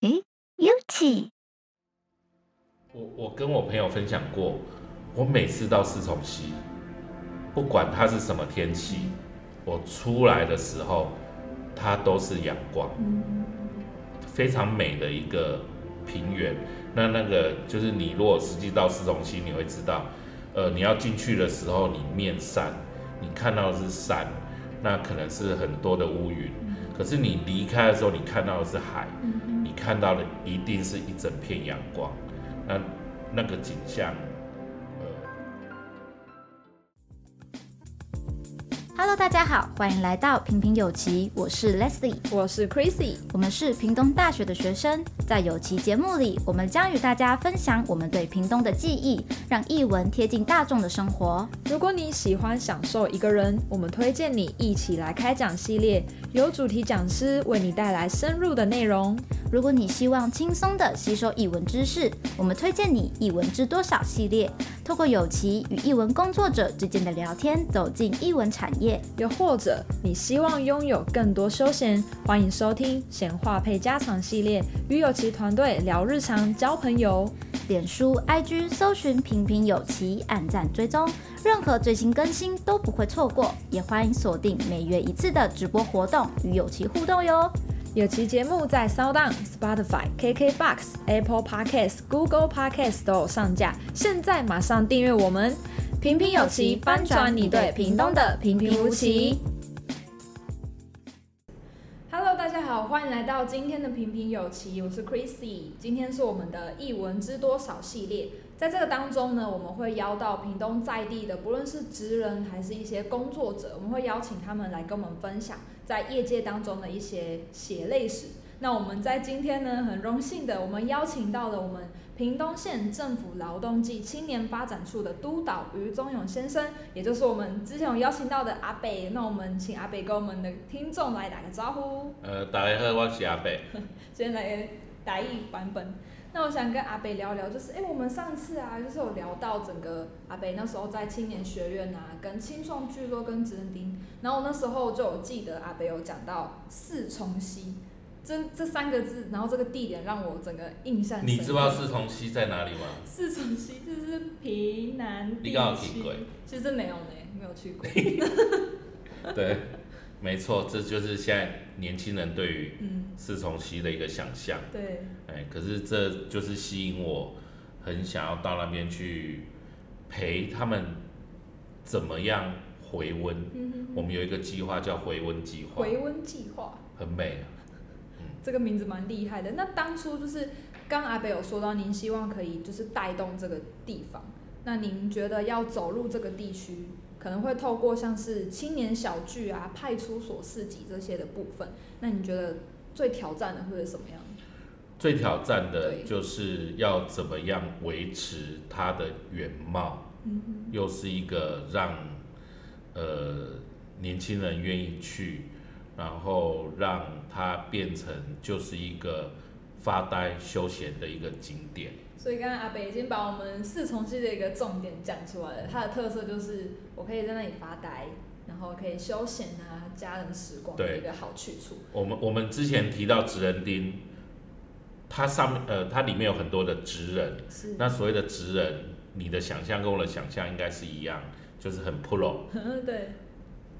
诶。我我跟我朋友分享过，我每次到四重溪，不管它是什么天气，我出来的时候，它都是阳光，非常美的一个平原。那那个就是你如果实际到四重溪，你会知道，呃，你要进去的时候，你面山，你看到的是山，那可能是很多的乌云。可是你离开的时候，你看到的是海，你看到的一定是一整片阳光，那那个景象。Hello，大家好，欢迎来到平平有奇，我是 Leslie，我是 Chrissy，我们是屏东大学的学生，在有奇节目里，我们将与大家分享我们对屏东的记忆，让译文贴近大众的生活。如果你喜欢享受一个人，我们推荐你一起来开讲系列，由主题讲师为你带来深入的内容。如果你希望轻松地吸收译文知识，我们推荐你译文知多少系列，透过有奇与译文工作者之间的聊天，走进译文产业。又或者你希望拥有更多休闲，欢迎收听闲话配家常系列，与有奇团队聊日常、交朋友。脸书、IG 搜寻“平平有奇”，按赞追踪，任何最新更新都不会错过。也欢迎锁定每月一次的直播活动，与有奇互动哟。有奇节目在烧当、Spotify、KKBox、Apple Podcasts、Google Podcasts 都有上架，现在马上订阅我们。平平有奇，翻转你对屏东的平平无奇。Hello，大家好，欢迎来到今天的平平有奇，我是 Chrissy。今天是我们的艺文知多少系列，在这个当中呢，我们会邀到屏东在地的，不论是职人还是一些工作者，我们会邀请他们来跟我们分享在业界当中的一些血泪史。那我们在今天呢，很荣幸的，我们邀请到了我们屏东县政府劳动暨青年发展处的督导于宗勇先生，也就是我们之前有邀请到的阿北。那我们请阿北跟我们的听众来打个招呼。呃，大家好，我是阿北。先来个台语版本。那我想跟阿北聊聊，就是哎、欸，我们上次啊，就是有聊到整个阿北那时候在青年学院啊，跟青创聚落跟职人丁，然后那时候就有记得阿北有讲到四重溪。这这三个字，然后这个地点让我整个印象。你知不知道四重溪在哪里吗？四重溪就是平南地区。你刚好？其实没有呢，没有去过。对，没错，这就是现在年轻人对于四重溪的一个想象。对、嗯。哎，可是这就是吸引我，很想要到那边去陪他们怎么样回温。嗯哼哼。我们有一个计划叫回温计划。回温计划。很美啊。这个名字蛮厉害的。那当初就是刚阿北有说到，您希望可以就是带动这个地方。那您觉得要走入这个地区，可能会透过像是青年小聚啊、派出所市集这些的部分。那你觉得最挑战的会是什么样？最挑战的就是要怎么样维持它的原貌，又是一个让呃年轻人愿意去。然后让它变成就是一个发呆休闲的一个景点。所以刚刚阿北已经把我们四重溪的一个重点讲出来了，它的特色就是我可以在那里发呆，然后可以休闲啊，家人时光的一个好去处。我们我们之前提到职人町，它上面呃它里面有很多的职人，是那所谓的职人，你的想象跟我的想象应该是一样，就是很 pro。对。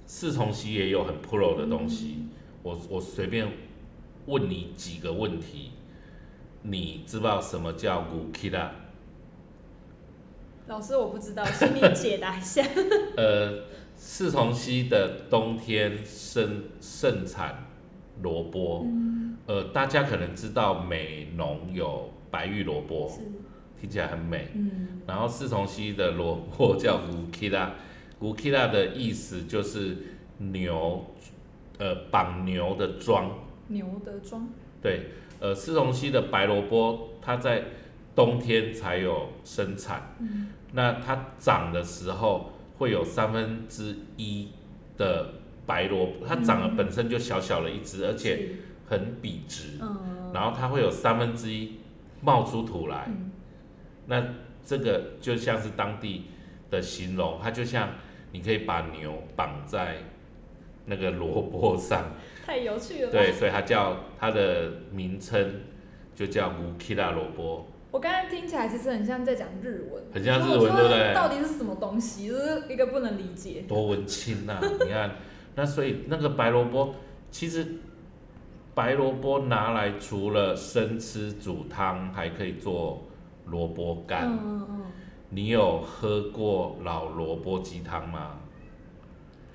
四重溪也有很 pro 的东西，嗯、我我随便问你几个问题，你知不知道什么叫古 kira？老师我不知道，请你解答一下。呃，四重溪的冬天盛盛产萝卜，嗯，呃，大家可能知道美浓有白玉萝卜，听起来很美，嗯，然后四重溪的萝卜叫古 kira。古基拉的意思就是牛，呃，绑牛的桩。牛的桩。对，呃，四重溪的白萝卜，它在冬天才有生产。嗯。那它长的时候会有三分之一的白萝卜，它长得本身就小小的一只，而且很笔直。嗯。然后它会有三分之一冒出土来。嗯。那这个就像是当地的形容，它就像。你可以把牛绑在那个萝卜上，太有趣了。对，所以它叫它的名称就叫乌基拉萝卜。我刚才听起来其实很像在讲日文，很像日文，对不对？到底是什么东西？就是一个不能理解。多文青呐、啊！你看，那所以那个白萝卜，其实白萝卜拿来除了生吃、煮汤，还可以做萝卜干。嗯嗯嗯。你有喝过老萝卜鸡汤吗？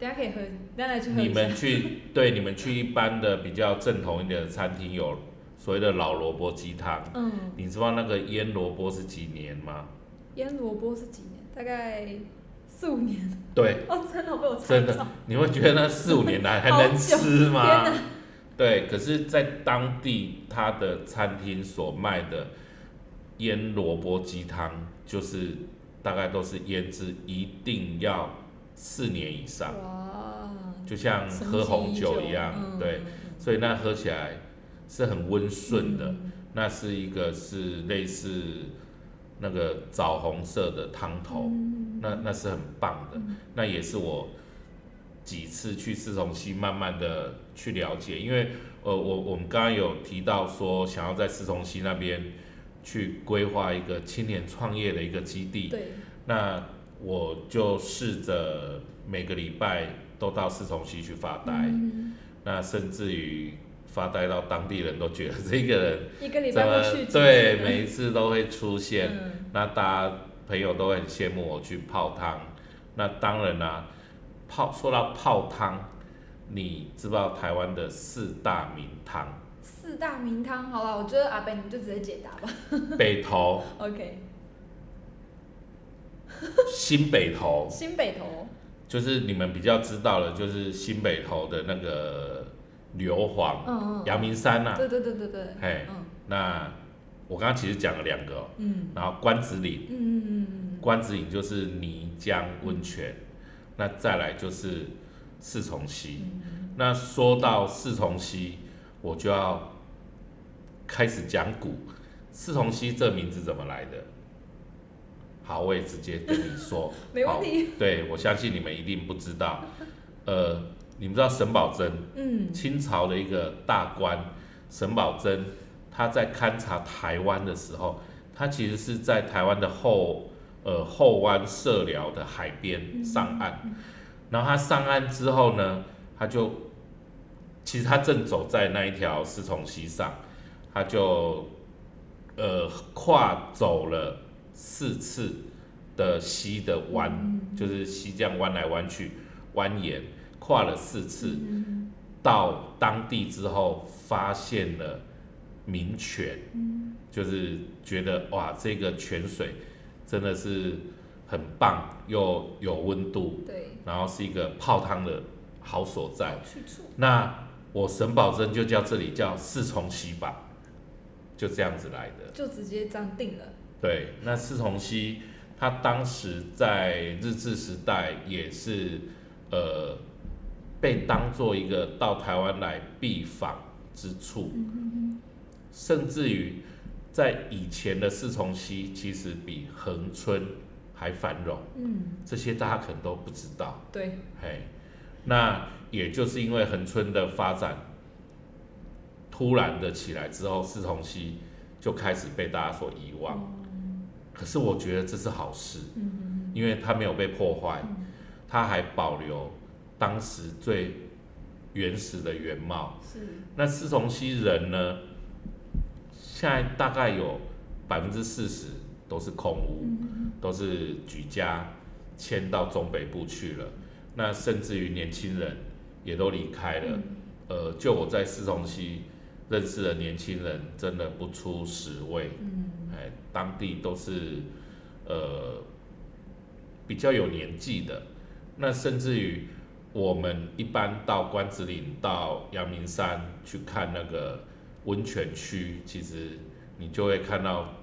等下可以喝，等下来去喝。你们去对，你们去一般的比较正统一点的餐厅有。所谓的老萝卜鸡汤，嗯，你知道那个腌萝卜是几年吗？腌萝卜是几年？大概四五年。对。哦，真的被我真的，你会觉得那四五年来还能吃吗？对，可是，在当地他的餐厅所卖的腌萝卜鸡汤，就是大概都是腌制一定要四年以上。哇。就像喝红酒一样，嗯、对，所以那喝起来。是很温顺的，嗯、那是一个是类似那个枣红色的汤头，嗯、那那是很棒的，嗯、那也是我几次去四重溪慢慢的去了解，因为呃我我们刚刚有提到说想要在四重溪那边去规划一个青年创业的一个基地，对，那我就试着每个礼拜都到四重溪去发呆，嗯、那甚至于。发呆到当地人都觉得这个人一个礼拜会去对，每一次都会出现，嗯、那大家朋友都很羡慕我去泡汤。那当然啦、啊，泡说到泡汤，你知不知道台湾的四大名汤？四大名汤，好了，我觉得阿北你就直接解答吧。北投。OK。新北投。新北投。就是你们比较知道的，就是新北投的那个。硫磺，嗯阳明山呐、啊，对对对对对，嘿，嗯、那我刚刚其实讲了两个，嗯，然后关子岭，嗯嗯嗯关子岭就是泥浆温泉，嗯、那再来就是四重溪，嗯、那说到四重溪，我就要开始讲古，四重溪这名字怎么来的？好，我也直接跟你说，没问题，对，我相信你们一定不知道，呃。你们知道沈葆桢？嗯，清朝的一个大官，沈葆桢，他在勘察台湾的时候，他其实是在台湾的后呃后湾社寮的海边上岸，然后他上岸之后呢，他就其实他正走在那一条四重溪上，他就呃跨走了四次的溪的弯，就是溪这样弯来弯去蜿蜒。跨了四次，到当地之后发现了名泉，就是觉得哇，这个泉水真的是很棒，又有温度，对，然后是一个泡汤的好所在。那我沈葆楨就叫这里叫四重溪吧，就这样子来的，就直接这样定了。对，那四重溪，它当时在日治时代也是呃。被当做一个到台湾来避访之处，甚至于在以前的四重溪其实比恒春还繁荣，这些大家可能都不知道。对，嘿，那也就是因为恒春的发展突然的起来之后，四重溪就开始被大家所遗忘。可是我觉得这是好事，因为它没有被破坏，它还保留。当时最原始的原貌。是。那四重溪人呢？现在大概有百分之四十都是空屋，嗯、都是举家迁到中北部去了。那甚至于年轻人也都离开了。嗯、呃，就我在四重溪认识的年轻人，真的不出十位。嗯。哎，当地都是呃比较有年纪的。那甚至于。我们一般到关子岭、到阳明山去看那个温泉区，其实你就会看到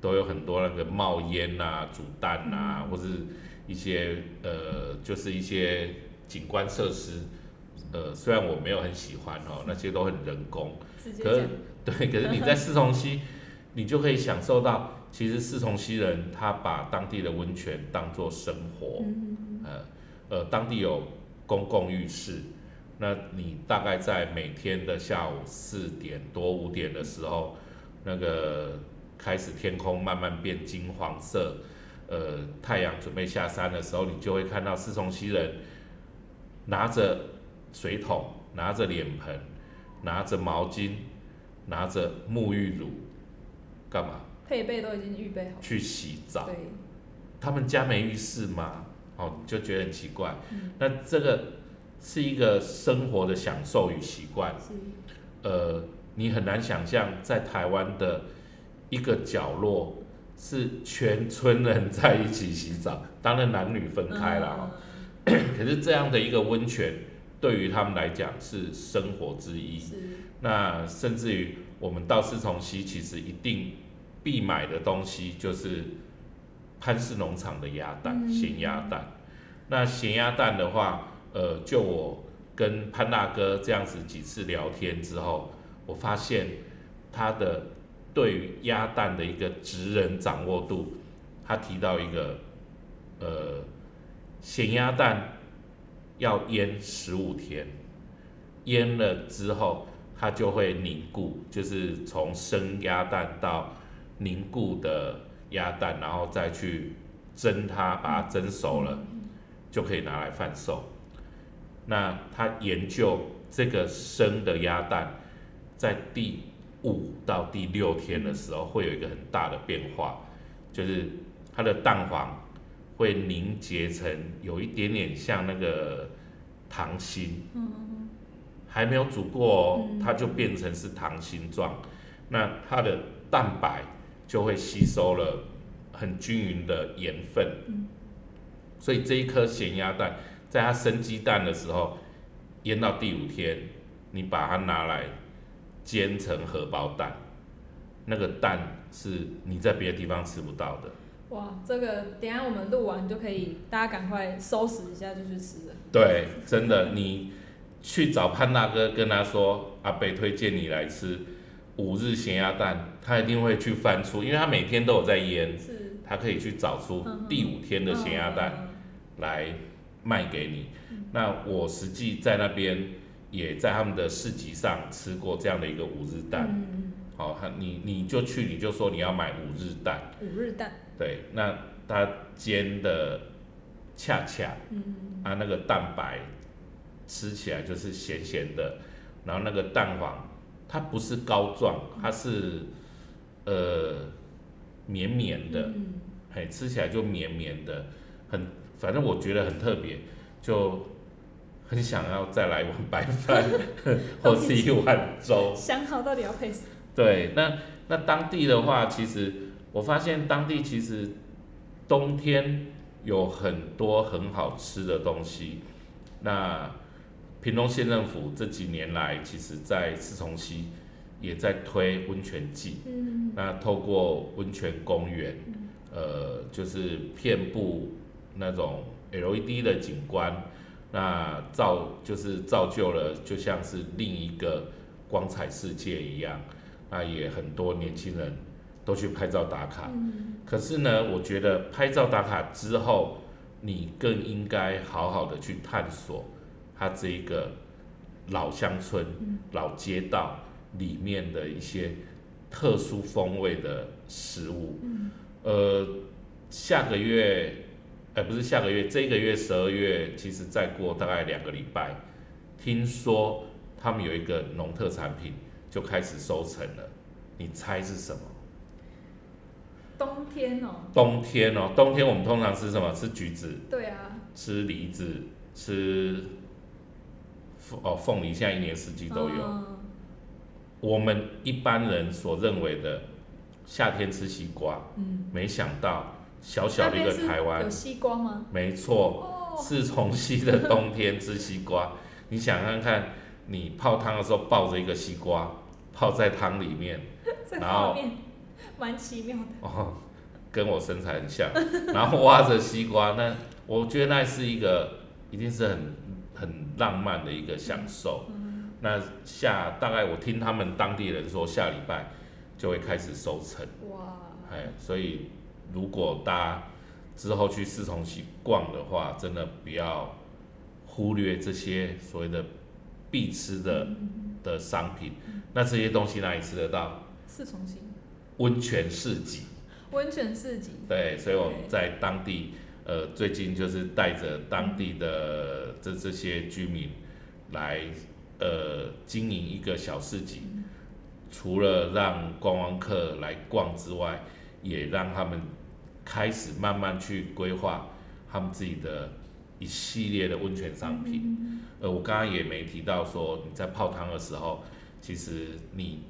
都有很多那个冒烟啊、煮蛋啊，或是一些呃，就是一些景观设施。呃，虽然我没有很喜欢哦，那些都很人工。可是对，可是你在四重溪，你就可以享受到，其实四重溪人他把当地的温泉当作生活。呃呃，当地有。公共浴室，那你大概在每天的下午四点多五点的时候，那个开始天空慢慢变金黄色，呃，太阳准备下山的时候，你就会看到四重溪人拿着水桶，拿着脸盆，拿着毛巾，拿着沐浴乳，干嘛？配备都已经预备好。去洗澡。对。他们家没浴室吗？哦，就觉得很奇怪。嗯。那这个是一个生活的享受与习惯。是。呃，你很难想象在台湾的一个角落是全村人在一起洗澡，当然男女分开了。嗯。可是这样的一个温泉，对于他们来讲是生活之一。是。那甚至于我们到四重溪，其实一定必买的东西就是潘氏农场的鸭蛋，咸鸭蛋。那咸鸭蛋的话，呃，就我跟潘大哥这样子几次聊天之后，我发现他的对于鸭蛋的一个职人掌握度，他提到一个，呃，咸鸭蛋要腌十五天，腌了之后。它就会凝固，就是从生鸭蛋到凝固的鸭蛋，然后再去蒸它，把它蒸熟了，就可以拿来贩售。那他研究这个生的鸭蛋，在第五到第六天的时候，会有一个很大的变化，就是它的蛋黄会凝结成有一点点像那个糖心。还没有煮过哦，它就变成是糖心状，那它的蛋白就会吸收了很均匀的盐分，所以这一颗咸鸭蛋在它生鸡蛋的时候，腌到第五天，你把它拿来煎成荷包蛋，那个蛋是你在别的地方吃不到的。哇，这个等下我们录完就可以，大家赶快收拾一下就去吃了。对，真的你。去找潘大哥，跟他说阿北推荐你来吃五日咸鸭蛋，他一定会去翻出，因为他每天都有在腌，他可以去找出第五天的咸鸭蛋来卖给你。那我实际在那边也在他们的市集上吃过这样的一个五日蛋。好，你你就去你就说你要买五日蛋。五日蛋。对，那他煎的恰恰，啊那个蛋白。吃起来就是咸咸的，然后那个蛋黄，它不是膏状，它是呃绵绵的，嘿，吃起来就绵绵的，很，反正我觉得很特别，就很想要再来一碗白饭，或是一碗粥。想好到底要配什么？对，那那当地的话，其实我发现当地其实冬天有很多很好吃的东西，那。屏东县政府这几年来，其实在四重溪也在推温泉季。嗯。那透过温泉公园，呃，就是遍布那种 LED 的景观，那造就是造就了，就像是另一个光彩世界一样。那也很多年轻人都去拍照打卡。嗯。可是呢，我觉得拍照打卡之后，你更应该好好的去探索。它这一个老乡村、老街道里面的一些特殊风味的食物，呃，下个月，哎，不是下个月，这个月十二月，其实再过大概两个礼拜，听说他们有一个农特产品就开始收成了，你猜是什么？冬天哦。冬天哦，冬天我们通常吃什么？吃橘子。对啊。吃梨子，吃。哦，凤梨现在一年四季都有。嗯、我们一般人所认为的夏天吃西瓜，嗯、没想到小小的一个台湾有西瓜吗？没错，是从西的冬天吃西瓜。你想看看，你泡汤的时候抱着一个西瓜泡在汤里面，然后蛮奇妙的。哦，跟我身材很像，然后挖着西瓜，那我觉得那是一个，一定是很。很浪漫的一个享受。嗯、那下大概我听他们当地人说，下礼拜就会开始收成。哇！哎，所以如果大家之后去四重溪逛的话，真的不要忽略这些所谓的必吃的、嗯、的商品。那这些东西哪里吃得到？四重溪。温泉市集。温泉市集。对，所以我们在当地，呃，最近就是带着当地的这这些居民来，呃，经营一个小市集，除了让观光客来逛之外，也让他们开始慢慢去规划他们自己的一系列的温泉商品。呃，我刚刚也没提到说，你在泡汤的时候，其实你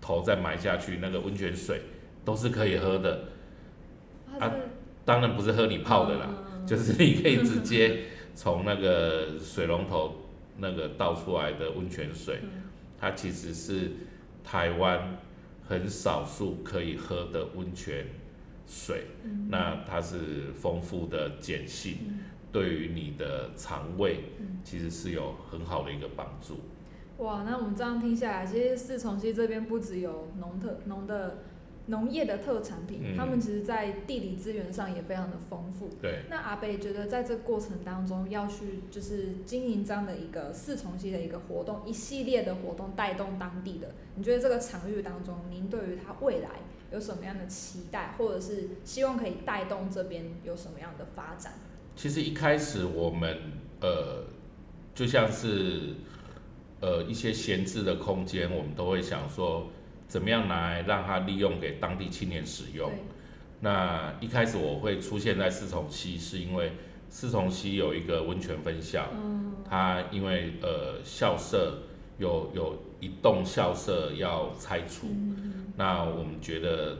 头再埋下去，那个温泉水都是可以喝的。啊，当然不是喝你泡的啦，就是你可以直接 从那个水龙头那个倒出来的温泉水，它其实是台湾很少数可以喝的温泉水。那它是丰富的碱性，对于你的肠胃其实是有很好的一个帮助。哇，那我们这样听下来，其实四重溪这边不只有农特农的。农业的特产品，嗯、他们其实，在地理资源上也非常的丰富。对。那阿北觉得，在这个过程当中，要去就是经营这样的一个四重溪的一个活动，一系列的活动带动当地的，你觉得这个场域当中，您对于它未来有什么样的期待，或者是希望可以带动这边有什么样的发展？其实一开始我们呃，就像是呃一些闲置的空间，我们都会想说。怎么样来让它利用给当地青年使用？那一开始我会出现在四重溪，是因为四重溪有一个温泉分校，它因为呃校舍有有一栋校舍要拆除，那我们觉得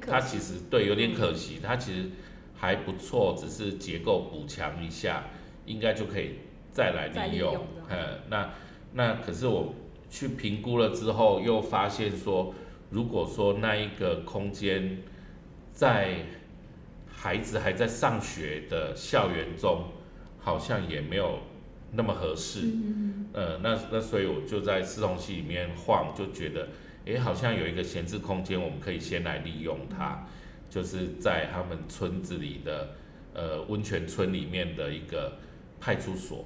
它其实对有点可惜，它其实还不错，只是结构补强一下，应该就可以再来利用。呃，那那可是我。去评估了之后，又发现说，如果说那一个空间在孩子还在上学的校园中，好像也没有那么合适。呃，那那所以我就在四重溪里面晃，就觉得，诶，好像有一个闲置空间，我们可以先来利用它，就是在他们村子里的呃温泉村里面的一个派出所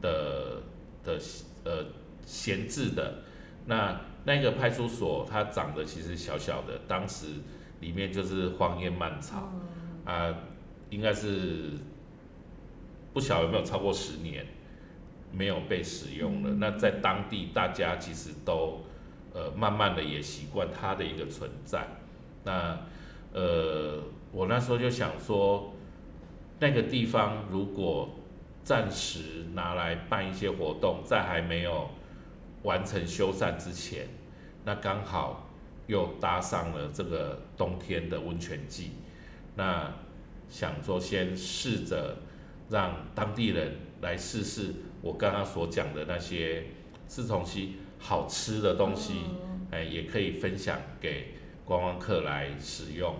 的的呃。闲置的那那个派出所，它长得其实小小的，当时里面就是荒烟蔓草，啊，应该是不晓得有没有超过十年没有被使用了。那在当地大家其实都呃慢慢的也习惯它的一个存在。那呃我那时候就想说，那个地方如果暂时拿来办一些活动，在还没有完成修缮之前，那刚好又搭上了这个冬天的温泉季，那想说先试着让当地人来试试我刚刚所讲的那些四重溪好吃的东西，哎，也可以分享给观光客来使用。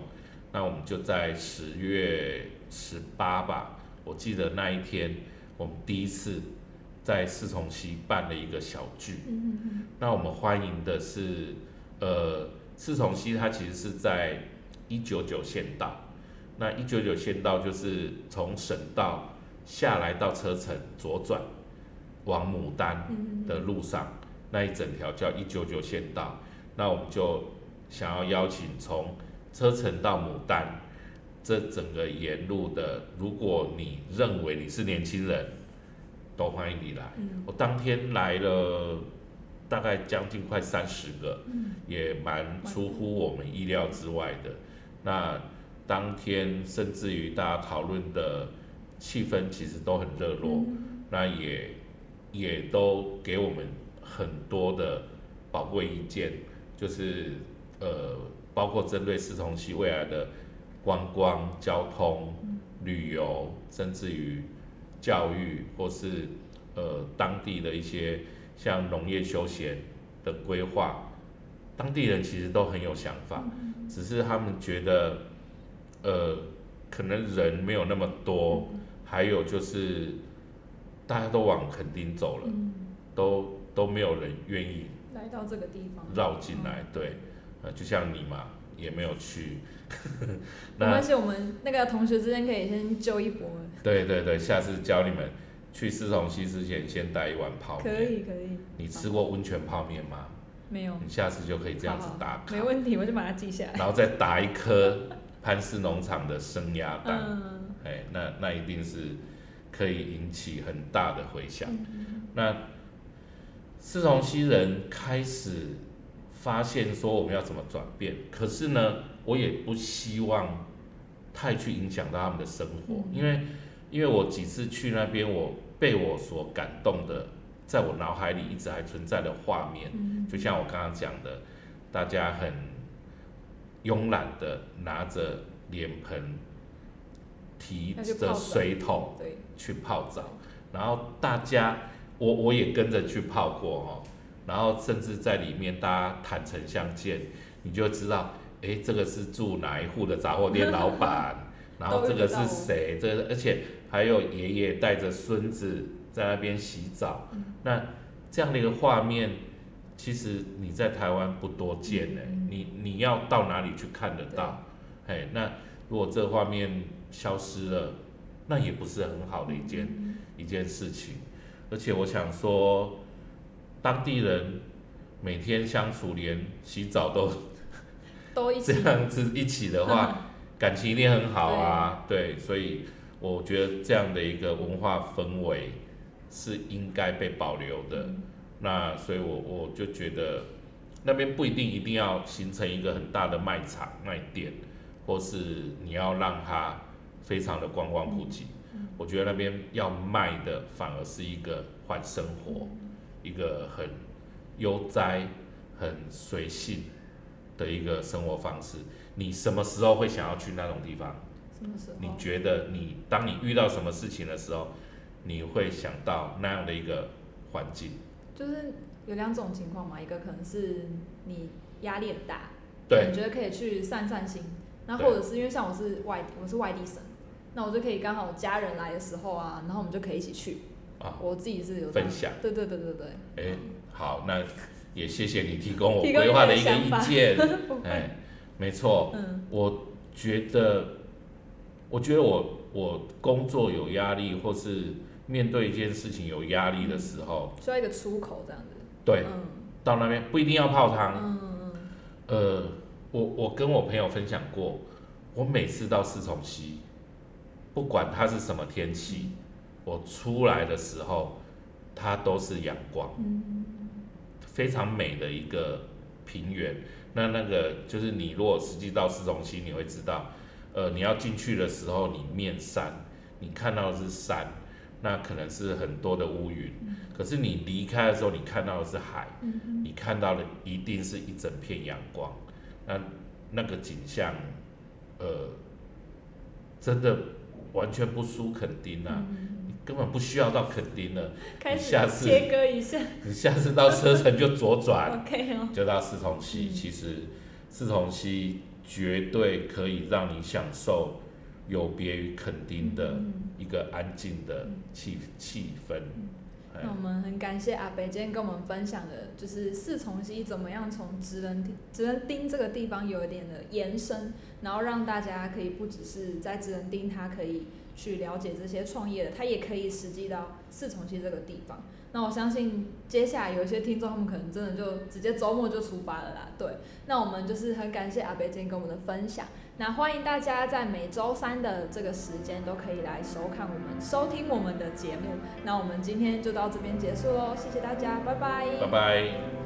那我们就在十月十八吧，我记得那一天我们第一次。在四重溪办了一个小聚，那我们欢迎的是，呃，四重溪它其实是在一九九县道，那一九九县道就是从省道下来到车城左转往牡丹的路上那一整条叫一九九县道，那我们就想要邀请从车城到牡丹这整个沿路的，如果你认为你是年轻人。都欢迎你来。我当天来了，大概将近快三十个，也蛮出乎我们意料之外的。那当天甚至于大家讨论的气氛其实都很热络，那也也都给我们很多的宝贵意见，就是呃，包括针对四重溪未来的观光、交通、旅游，甚至于。教育或是呃当地的一些像农业休闲的规划，当地人其实都很有想法，只是他们觉得呃可能人没有那么多，还有就是大家都往垦丁走了，都都没有人愿意来到这个地方。绕进来，对，呃就像你嘛也没有去。没关系，我们那个同学之间可以先揪一波。对对对，下次教你们去四重溪之前，先带一碗泡面。可以可以。你吃过温泉泡面吗？没有，你下次就可以这样子打卡。没问题，我就把它记下来。然后再打一颗潘氏农场的生鸭蛋，嗯，哎，那那一定是可以引起很大的回响。嗯那四重溪人开始发现说我们要怎么转变，可是呢，我也不希望太去影响到他们的生活，嗯。因为因为我几次去那边，我被我所感动的，在我脑海里一直还存在的画面，嗯。就像我刚刚讲的，大家很慵懒的拿着脸盆，提着水桶对，去泡澡，然后大家。我我也跟着去泡过哦，然后甚至在里面大家坦诚相见，你就知道，哎，这个是住哪一户的杂货店老板，然后这个是谁？这个而且还有爷爷带着孙子在那边洗澡，嗯、那这样的一个画面，其实你在台湾不多见呢。嗯、你你要到哪里去看得到？哎，那如果这画面消失了，那也不是很好的一件、嗯、一件事情。而且我想说，当地人每天相处，连洗澡都都一起。这样子一起的话，感情一定很好啊。对，所以我觉得这样的一个文化氛围是应该被保留的。那所以我我就觉得那边不一定一定要形成一个很大的卖场卖店，或是你要让它非常的观光普及。我觉得那边要卖的反而是一个换生活，一个很悠哉、很随性的一个生活方式。你什么时候会想要去那种地方？什么时候？你觉得你当你遇到什么事情的时候，你会想到那样的一个环境？就是有两种情况嘛，一个可能是你压力很大，对，你觉得可以去散散心。那或者是因为像我是外，我是外地生。那我就可以刚好家人来的时候啊，然后我们就可以一起去。啊，我自己是有分享。对对对对对。哎、欸，好，那也谢谢你提供我规划的一个意见。哎、欸，没错。嗯。我觉得，我觉得我我工作有压力，或是面对一件事情有压力的时候，需要一个出口，这样子。对。嗯。到那边不一定要泡汤。嗯嗯。呃，我我跟我朋友分享过，我每次到四重溪。不管它是什么天气，我出来的时候，它都是阳光，非常美的一个平原。那那个就是你如果实际到市中心，你会知道，呃，你要进去的时候，你面山，你看到的是山，那可能是很多的乌云。可是你离开的时候，你看到的是海，你看到的一定是一整片阳光。那那个景象，呃，真的。完全不输垦丁啊！根本不需要到垦丁了。开始切割一下。你下次到车城就左转，OK 哦，就到四重溪。嗯、其实四重溪绝对可以让你享受有别于垦丁的一个安静的气气氛。那我们很感谢阿北今天跟我们分享的，就是四重溪怎么样从职人职人町这个地方有一点的延伸，然后让大家可以不只是在职人町，它可以去了解这些创业的，他也可以实际到四重溪这个地方。那我相信接下来有一些听众，他们可能真的就直接周末就出发了啦。对，那我们就是很感谢阿北今天跟我们的分享。那欢迎大家在每周三的这个时间都可以来收看我们、收听我们的节目。那我们今天就到这边结束喽，谢谢大家，拜拜。拜拜。